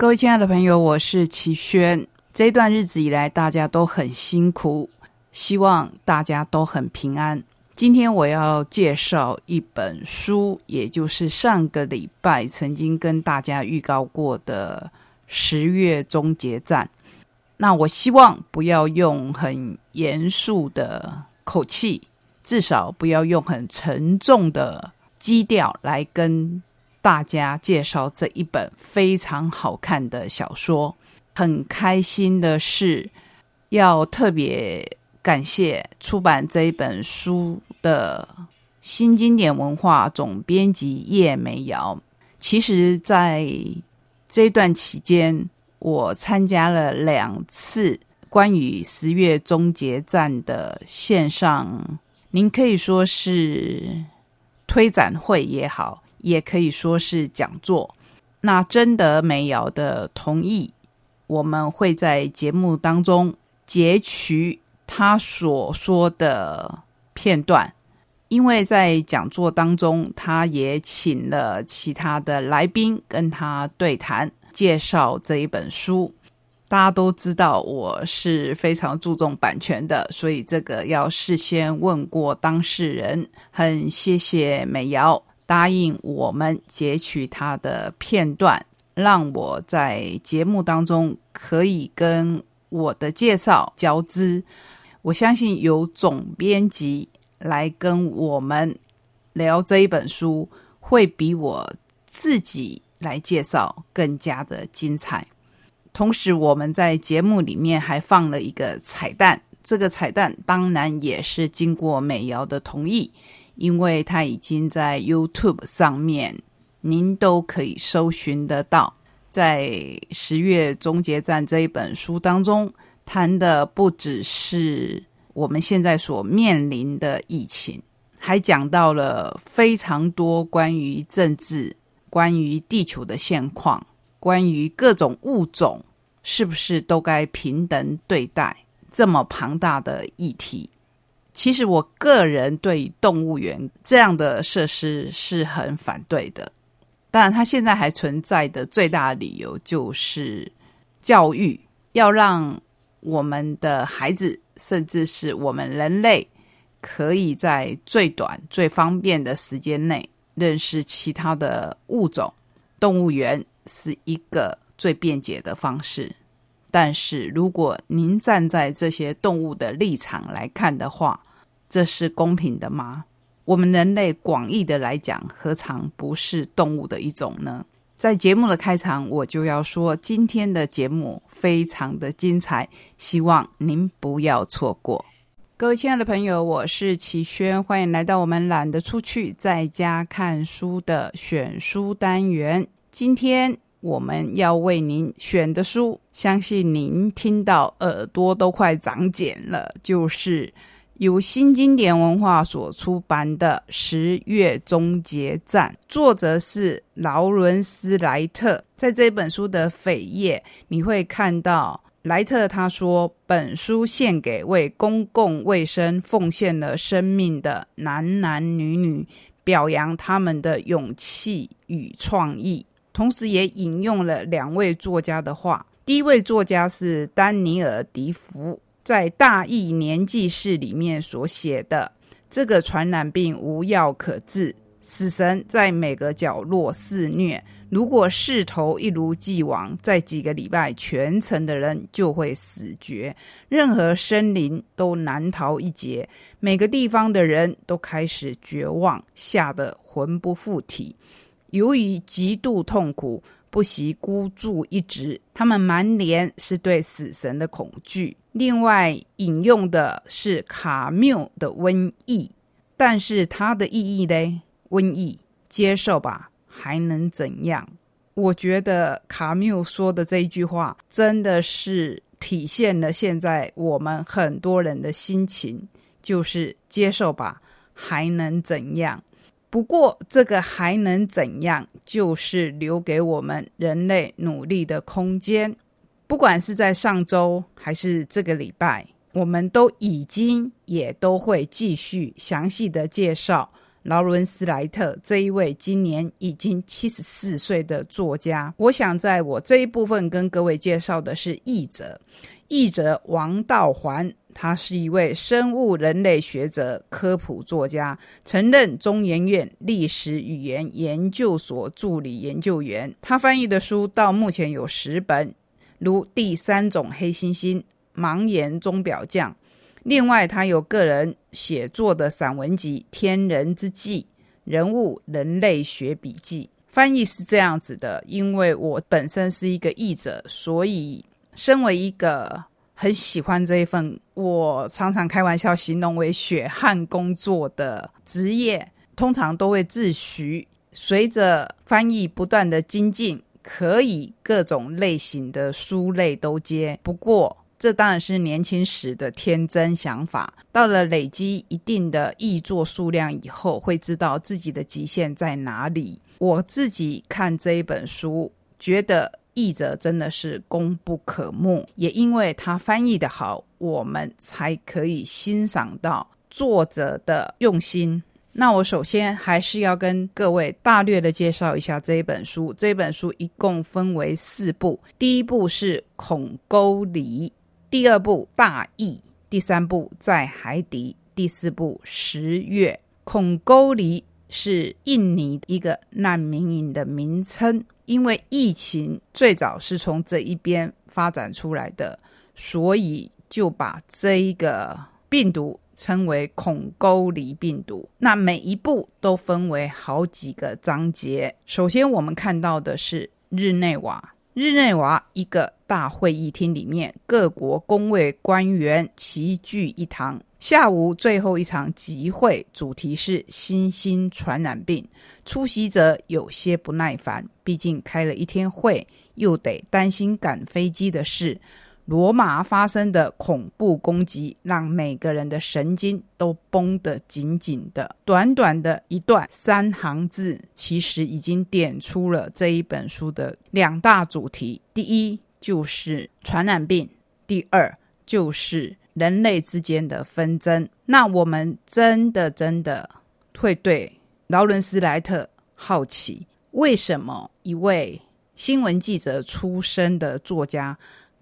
各位亲爱的朋友，我是齐轩。这一段日子以来，大家都很辛苦，希望大家都很平安。今天我要介绍一本书，也就是上个礼拜曾经跟大家预告过的《十月终结战》。那我希望不要用很严肃的口气，至少不要用很沉重的基调来跟大家介绍这一本非常好看的小说。很开心的是，要特别。感谢出版这一本书的新经典文化总编辑叶美瑶。其实，在这段期间，我参加了两次关于十月终结战的线上，您可以说是推展会也好，也可以说是讲座。那征得美瑶的同意，我们会在节目当中截取。他所说的片段，因为在讲座当中，他也请了其他的来宾跟他对谈，介绍这一本书。大家都知道我是非常注重版权的，所以这个要事先问过当事人。很谢谢美瑶答应我们截取他的片段，让我在节目当中可以跟我的介绍交织。我相信由总编辑来跟我们聊这一本书，会比我自己来介绍更加的精彩。同时，我们在节目里面还放了一个彩蛋，这个彩蛋当然也是经过美瑶的同意，因为它已经在 YouTube 上面，您都可以搜寻得到。在《十月终结战》这一本书当中。谈的不只是我们现在所面临的疫情，还讲到了非常多关于政治、关于地球的现况、关于各种物种是不是都该平等对待这么庞大的议题。其实我个人对动物园这样的设施是很反对的。当然，它现在还存在的最大理由就是教育，要让。我们的孩子，甚至是我们人类，可以在最短、最方便的时间内认识其他的物种。动物园是一个最便捷的方式。但是，如果您站在这些动物的立场来看的话，这是公平的吗？我们人类广义的来讲，何尝不是动物的一种呢？在节目的开场，我就要说，今天的节目非常的精彩，希望您不要错过。各位亲爱的朋友，我是齐轩，欢迎来到我们懒得出去，在家看书的选书单元。今天我们要为您选的书，相信您听到耳朵都快长茧了，就是。由新经典文化所出版的《十月终结战》，作者是劳伦斯·莱特。在这本书的扉页，你会看到莱特他说：“本书献给为公共卫生奉献了生命的男男女女，表扬他们的勇气与创意。”同时，也引用了两位作家的话。第一位作家是丹尼尔·迪福。在《大疫年纪事》里面所写的这个传染病无药可治，死神在每个角落肆虐。如果势头一如既往，在几个礼拜，全城的人就会死绝，任何生灵都难逃一劫。每个地方的人都开始绝望，吓得魂不附体。由于极度痛苦。不惜孤注一掷，他们满脸是对死神的恐惧。另外引用的是卡缪的瘟疫，但是它的意义呢？瘟疫，接受吧，还能怎样？我觉得卡缪说的这一句话，真的是体现了现在我们很多人的心情，就是接受吧，还能怎样？不过，这个还能怎样？就是留给我们人类努力的空间。不管是在上周还是这个礼拜，我们都已经也都会继续详细的介绍劳伦斯莱特这一位今年已经七十四岁的作家。我想在我这一部分跟各位介绍的是译者，译者王道环。他是一位生物人类学者、科普作家，曾任中研院历史语言研究所助理研究员。他翻译的书到目前有十本，如《第三种黑猩猩》《盲言钟表匠》。另外，他有个人写作的散文集《天人之际》《人物人类学笔记》。翻译是这样子的：因为我本身是一个译者，所以身为一个。很喜欢这一份，我常常开玩笑形容为血汗工作的职业，通常都会自诩随着翻译不断的精进，可以各种类型的书类都接。不过，这当然是年轻时的天真想法。到了累积一定的译作数量以后，会知道自己的极限在哪里。我自己看这一本书，觉得。译者真的是功不可没，也因为他翻译的好，我们才可以欣赏到作者的用心。那我首先还是要跟各位大略的介绍一下这一本书。这本书一共分为四部，第一部是《孔沟里》，第二部《大义》，第三部《在海底》，第四部《十月》。孔沟里是印尼一个难民营的名称。因为疫情最早是从这一边发展出来的，所以就把这一个病毒称为孔沟里病毒。那每一步都分为好几个章节。首先，我们看到的是日内瓦。日内瓦一个大会议厅里面，各国公卫官员齐聚一堂。下午最后一场集会，主题是新兴传染病。出席者有些不耐烦，毕竟开了一天会，又得担心赶飞机的事。罗马发生的恐怖攻击，让每个人的神经都绷得紧紧的。短短的一段三行字，其实已经点出了这一本书的两大主题：第一就是传染病，第二就是。人类之间的纷争，那我们真的真的会对劳伦斯莱特好奇，为什么一位新闻记者出身的作家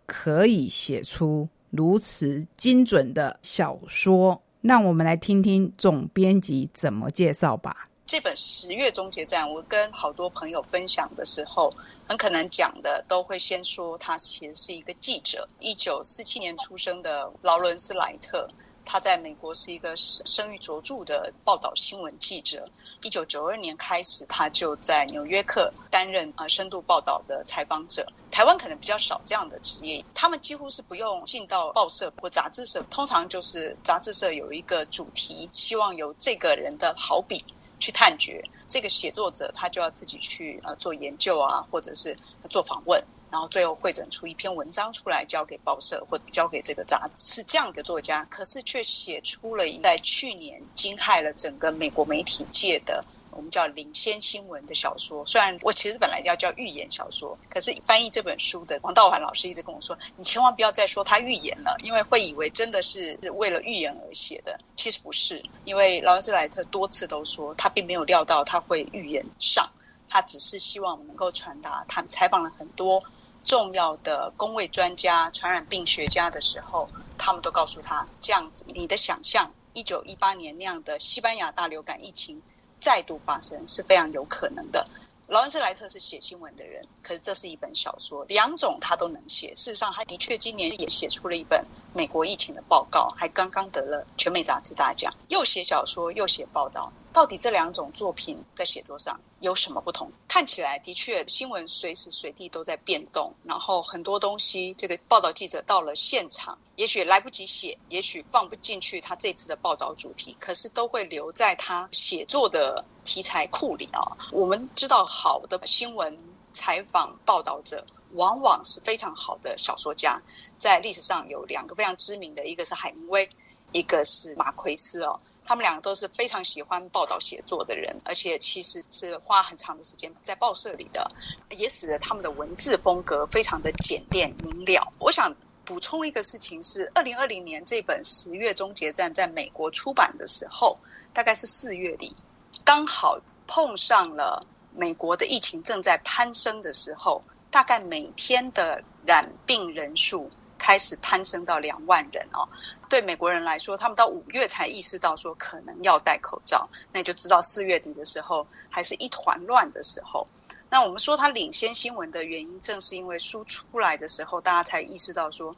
可以写出如此精准的小说？让我们来听听总编辑怎么介绍吧。这本《十月终结战》，我跟好多朋友分享的时候，很可能讲的都会先说他其实是一个记者。一九四七年出生的劳伦斯莱特，他在美国是一个声誉卓著的报道新闻记者。一九九二年开始，他就在《纽约客》担任啊深度报道的采访者。台湾可能比较少这样的职业，他们几乎是不用进到报社或杂志社，通常就是杂志社有一个主题，希望有这个人的好笔。去探掘这个写作者，他就要自己去呃做研究啊，或者是做访问，然后最后会诊出一篇文章出来，交给报社或交给这个杂志，是这样一个作家，可是却写出了在去年惊骇了整个美国媒体界的。我们叫领先新闻的小说，虽然我其实本来要叫预言小说，可是翻译这本书的王道涵老师一直跟我说，你千万不要再说他预言了，因为会以为真的是为了预言而写的。其实不是，因为劳恩斯莱特多次都说，他并没有料到他会预言上，他只是希望能够传达。他采访了很多重要的工位专家、传染病学家的时候，他们都告诉他，这样子你的想象，一九一八年那样的西班牙大流感疫情。再度发生是非常有可能的。劳恩斯莱特是写新闻的人，可是这是一本小说，两种他都能写。事实上，他的确今年也写出了一本美国疫情的报告，还刚刚得了全美杂志大奖。又写小说，又写报道。到底这两种作品在写作上有什么不同？看起来的确，新闻随时随地都在变动，然后很多东西，这个报道记者到了现场，也许来不及写，也许放不进去他这次的报道主题，可是都会留在他写作的题材库里啊。我们知道，好的新闻采访报道者往往是非常好的小说家，在历史上有两个非常知名的，一个是海明威，一个是马奎斯哦。他们两个都是非常喜欢报道写作的人，而且其实是花很长的时间在报社里的，也使得他们的文字风格非常的简练明了。我想补充一个事情是，二零二零年这本《十月终结战》在美国出版的时候，大概是四月里，刚好碰上了美国的疫情正在攀升的时候，大概每天的染病人数开始攀升到两万人哦。对美国人来说，他们到五月才意识到说可能要戴口罩，那你就知道四月底的时候还是一团乱的时候。那我们说它领先新闻的原因，正是因为书出来的时候，大家才意识到说，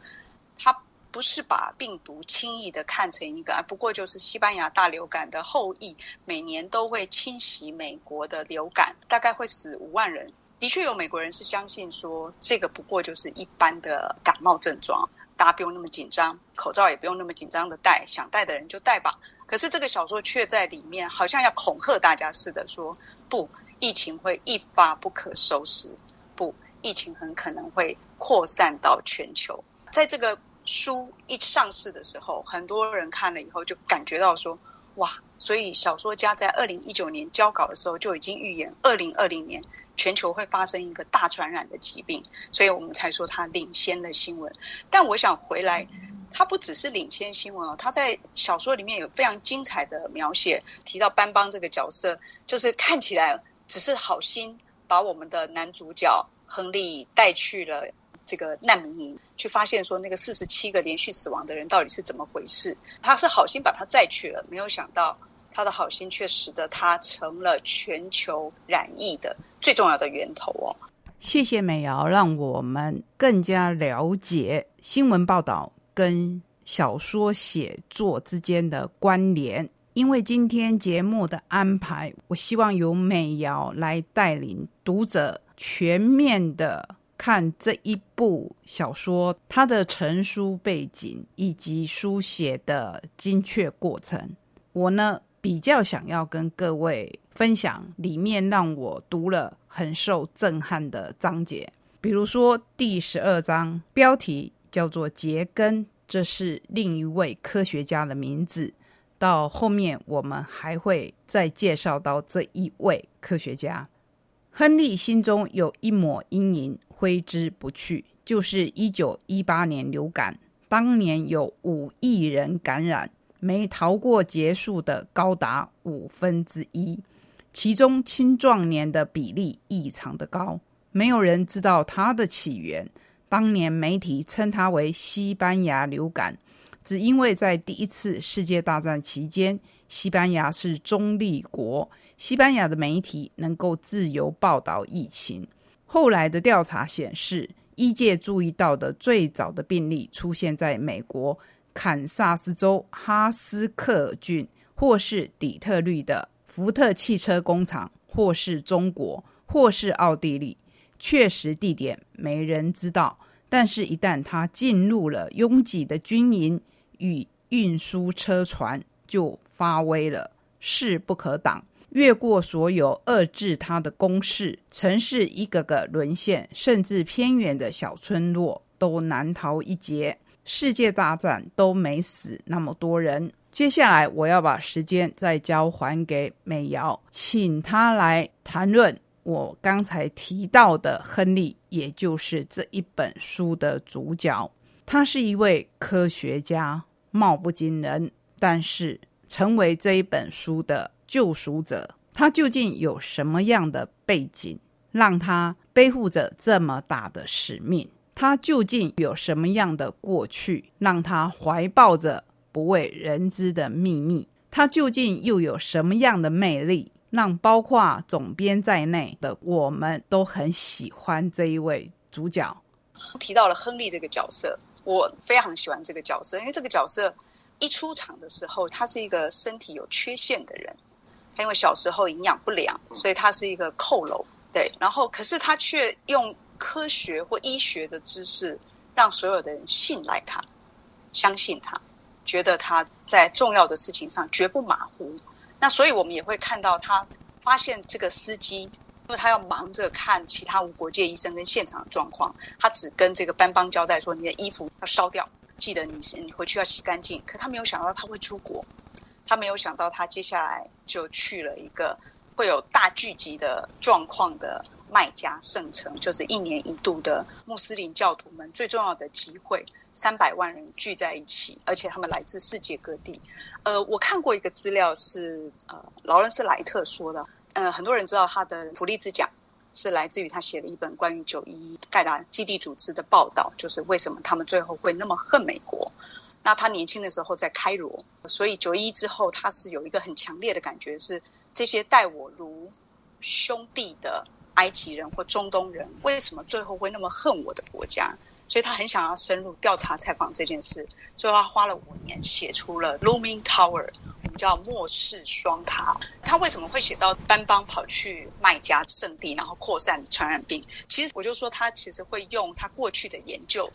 它不是把病毒轻易的看成一个，不过就是西班牙大流感的后裔，每年都会侵袭美国的流感，大概会死五万人。的确有美国人是相信说，这个不过就是一般的感冒症状，大家不用那么紧张，口罩也不用那么紧张的戴，想戴的人就戴吧。可是这个小说却在里面好像要恐吓大家似的，说不。疫情会一发不可收拾，不，疫情很可能会扩散到全球。在这个书一上市的时候，很多人看了以后就感觉到说，哇！所以小说家在二零一九年交稿的时候就已经预言，二零二零年全球会发生一个大传染的疾病，所以我们才说他领先了新闻。但我想回来，他不只是领先新闻哦，他在小说里面有非常精彩的描写，提到班邦这个角色，就是看起来。只是好心把我们的男主角亨利带去了这个难民营，去发现说那个四十七个连续死亡的人到底是怎么回事。他是好心把他载去了，没有想到他的好心却使得他成了全球染疫的最重要的源头哦。谢谢美瑶，让我们更加了解新闻报道跟小说写作之间的关联。因为今天节目的安排，我希望由美瑶来带领读者全面的看这一部小说，它的成书背景以及书写的精确过程。我呢比较想要跟各位分享里面让我读了很受震撼的章节，比如说第十二章，标题叫做“杰根”，这是另一位科学家的名字。到后面，我们还会再介绍到这一位科学家。亨利心中有一抹阴影挥之不去，就是一九一八年流感，当年有五亿人感染，没逃过结束的高达五分之一，其中青壮年的比例异常的高。没有人知道它的起源，当年媒体称它为西班牙流感。只因为在第一次世界大战期间，西班牙是中立国，西班牙的媒体能够自由报道疫情。后来的调查显示，医界注意到的最早的病例出现在美国堪萨斯州哈斯克郡，或是底特律的福特汽车工厂，或是中国，或是奥地利。确实地点没人知道，但是，一旦他进入了拥挤的军营。与运输车船就发威了，势不可挡。越过所有遏制它的攻势，城市一个个沦陷，甚至偏远的小村落都难逃一劫。世界大战都没死那么多人。接下来，我要把时间再交还给美瑶，请她来谈论我刚才提到的亨利，也就是这一本书的主角。他是一位科学家。貌不惊人，但是成为这一本书的救赎者，他究竟有什么样的背景，让他背负着这么大的使命？他究竟有什么样的过去，让他怀抱着不为人知的秘密？他究竟又有什么样的魅力，让包括总编在内的我们都很喜欢这一位主角？提到了亨利这个角色。我非常喜欢这个角色，因为这个角色一出场的时候，他是一个身体有缺陷的人，他因为小时候营养不良，所以他是一个扣楼。对，然后可是他却用科学或医学的知识，让所有的人信赖他，相信他，觉得他在重要的事情上绝不马虎。那所以我们也会看到他发现这个司机。因为他要忙着看其他无国界医生跟现场的状况，他只跟这个班邦交代说：“你的衣服要烧掉，记得你你回去要洗干净。”可他没有想到他会出国，他没有想到他接下来就去了一个会有大聚集的状况的麦加圣城，就是一年一度的穆斯林教徒们最重要的集会，三百万人聚在一起，而且他们来自世界各地。呃，我看过一个资料是呃劳伦斯莱特说的，呃，很多人知道他的普利兹奖是来自于他写了一本关于九一盖达基地组织的报道，就是为什么他们最后会那么恨美国。那他年轻的时候在开罗，所以九一之后他是有一个很强烈的感觉，是这些待我如兄弟的埃及人或中东人，为什么最后会那么恨我的国家？所以他很想要深入调查采访这件事，最后他花了五年写出了 Looming Tower，我们叫末世双塔。他为什么会写到班邦跑去麦加圣地，然后扩散传染病？其实我就说他其实会用他过去的研究。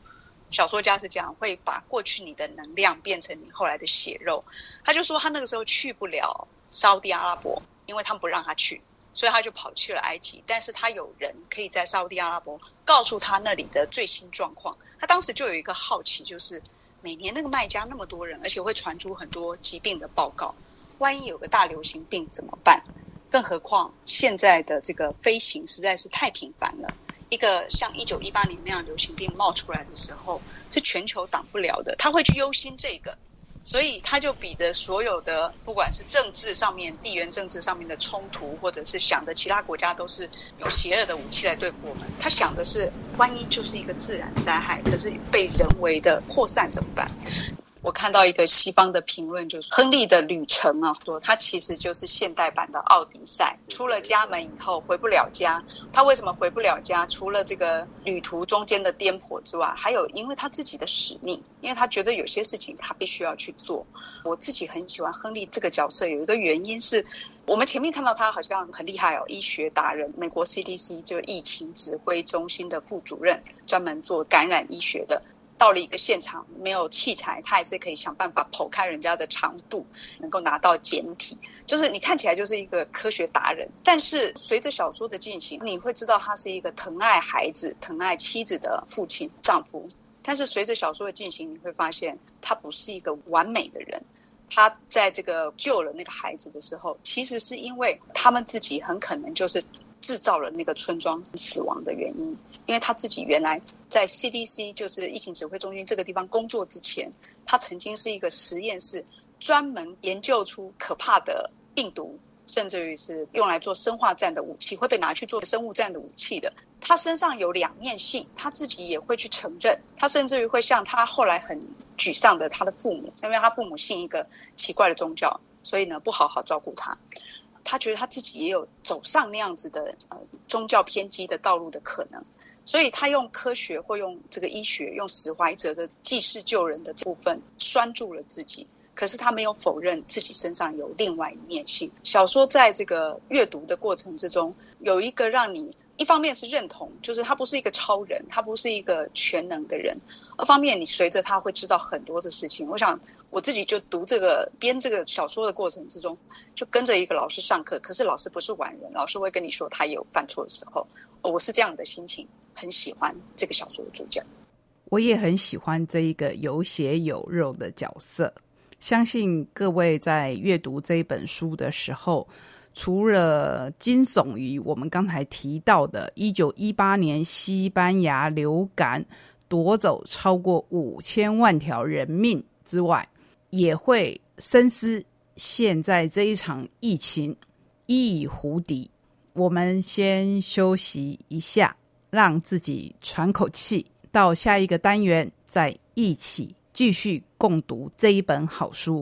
小说家是这样，会把过去你的能量变成你后来的血肉。他就说他那个时候去不了沙地阿拉伯，因为他们不让他去，所以他就跑去了埃及。但是他有人可以在沙地阿拉伯告诉他那里的最新状况。他当时就有一个好奇，就是每年那个卖家那么多人，而且会传出很多疾病的报告，万一有个大流行病怎么办？更何况现在的这个飞行实在是太频繁了。一个像一九一八年那样流行病冒出来的时候，是全球挡不了的。他会去忧心这个，所以他就比着所有的，不管是政治上面、地缘政治上面的冲突，或者是想着其他国家都是有邪恶的武器来对付我们，他想的是，万一就是一个自然灾害，可是被人为的扩散怎么办？我看到一个西方的评论，就是亨利的旅程啊，说他其实就是现代版的奥迪赛。出了家门以后回不了家，他为什么回不了家？除了这个旅途中间的颠簸之外，还有因为他自己的使命，因为他觉得有些事情他必须要去做。我自己很喜欢亨利这个角色，有一个原因是我们前面看到他好像很厉害哦，医学达人，美国 CDC 就疫情指挥中心的副主任，专门做感染医学的。到了一个现场，没有器材，他还是可以想办法剖开人家的长度，能够拿到简体。就是你看起来就是一个科学达人，但是随着小说的进行，你会知道他是一个疼爱孩子、疼爱妻子的父亲、丈夫。但是随着小说的进行，你会发现他不是一个完美的人。他在这个救了那个孩子的时候，其实是因为他们自己很可能就是制造了那个村庄死亡的原因。因为他自己原来在 CDC，就是疫情指挥中心这个地方工作之前，他曾经是一个实验室，专门研究出可怕的病毒，甚至于是用来做生化战的武器，会被拿去做生物战的武器的。他身上有两面性，他自己也会去承认。他甚至于会像他后来很沮丧的他的父母，因为他父母信一个奇怪的宗教，所以呢不好好照顾他。他觉得他自己也有走上那样子的呃宗教偏激的道路的可能。所以他用科学或用这个医学，用史怀哲的济世救人的部分拴住了自己。可是他没有否认自己身上有另外一面性。小说在这个阅读的过程之中，有一个让你一方面是认同，就是他不是一个超人，他不是一个全能的人；二方面你随着他会知道很多的事情。我想我自己就读这个编这个小说的过程之中，就跟着一个老师上课，可是老师不是完人，老师会跟你说他有犯错的时候。我是这样的心情。很喜欢这个小说的主角，我也很喜欢这一个有血有肉的角色。相信各位在阅读这一本书的时候，除了惊悚于我们刚才提到的1918年西班牙流感夺走超过五千万条人命之外，也会深思现在这一场疫情一以胡敌。我们先休息一下。让自己喘口气，到下一个单元再一起继续共读这一本好书。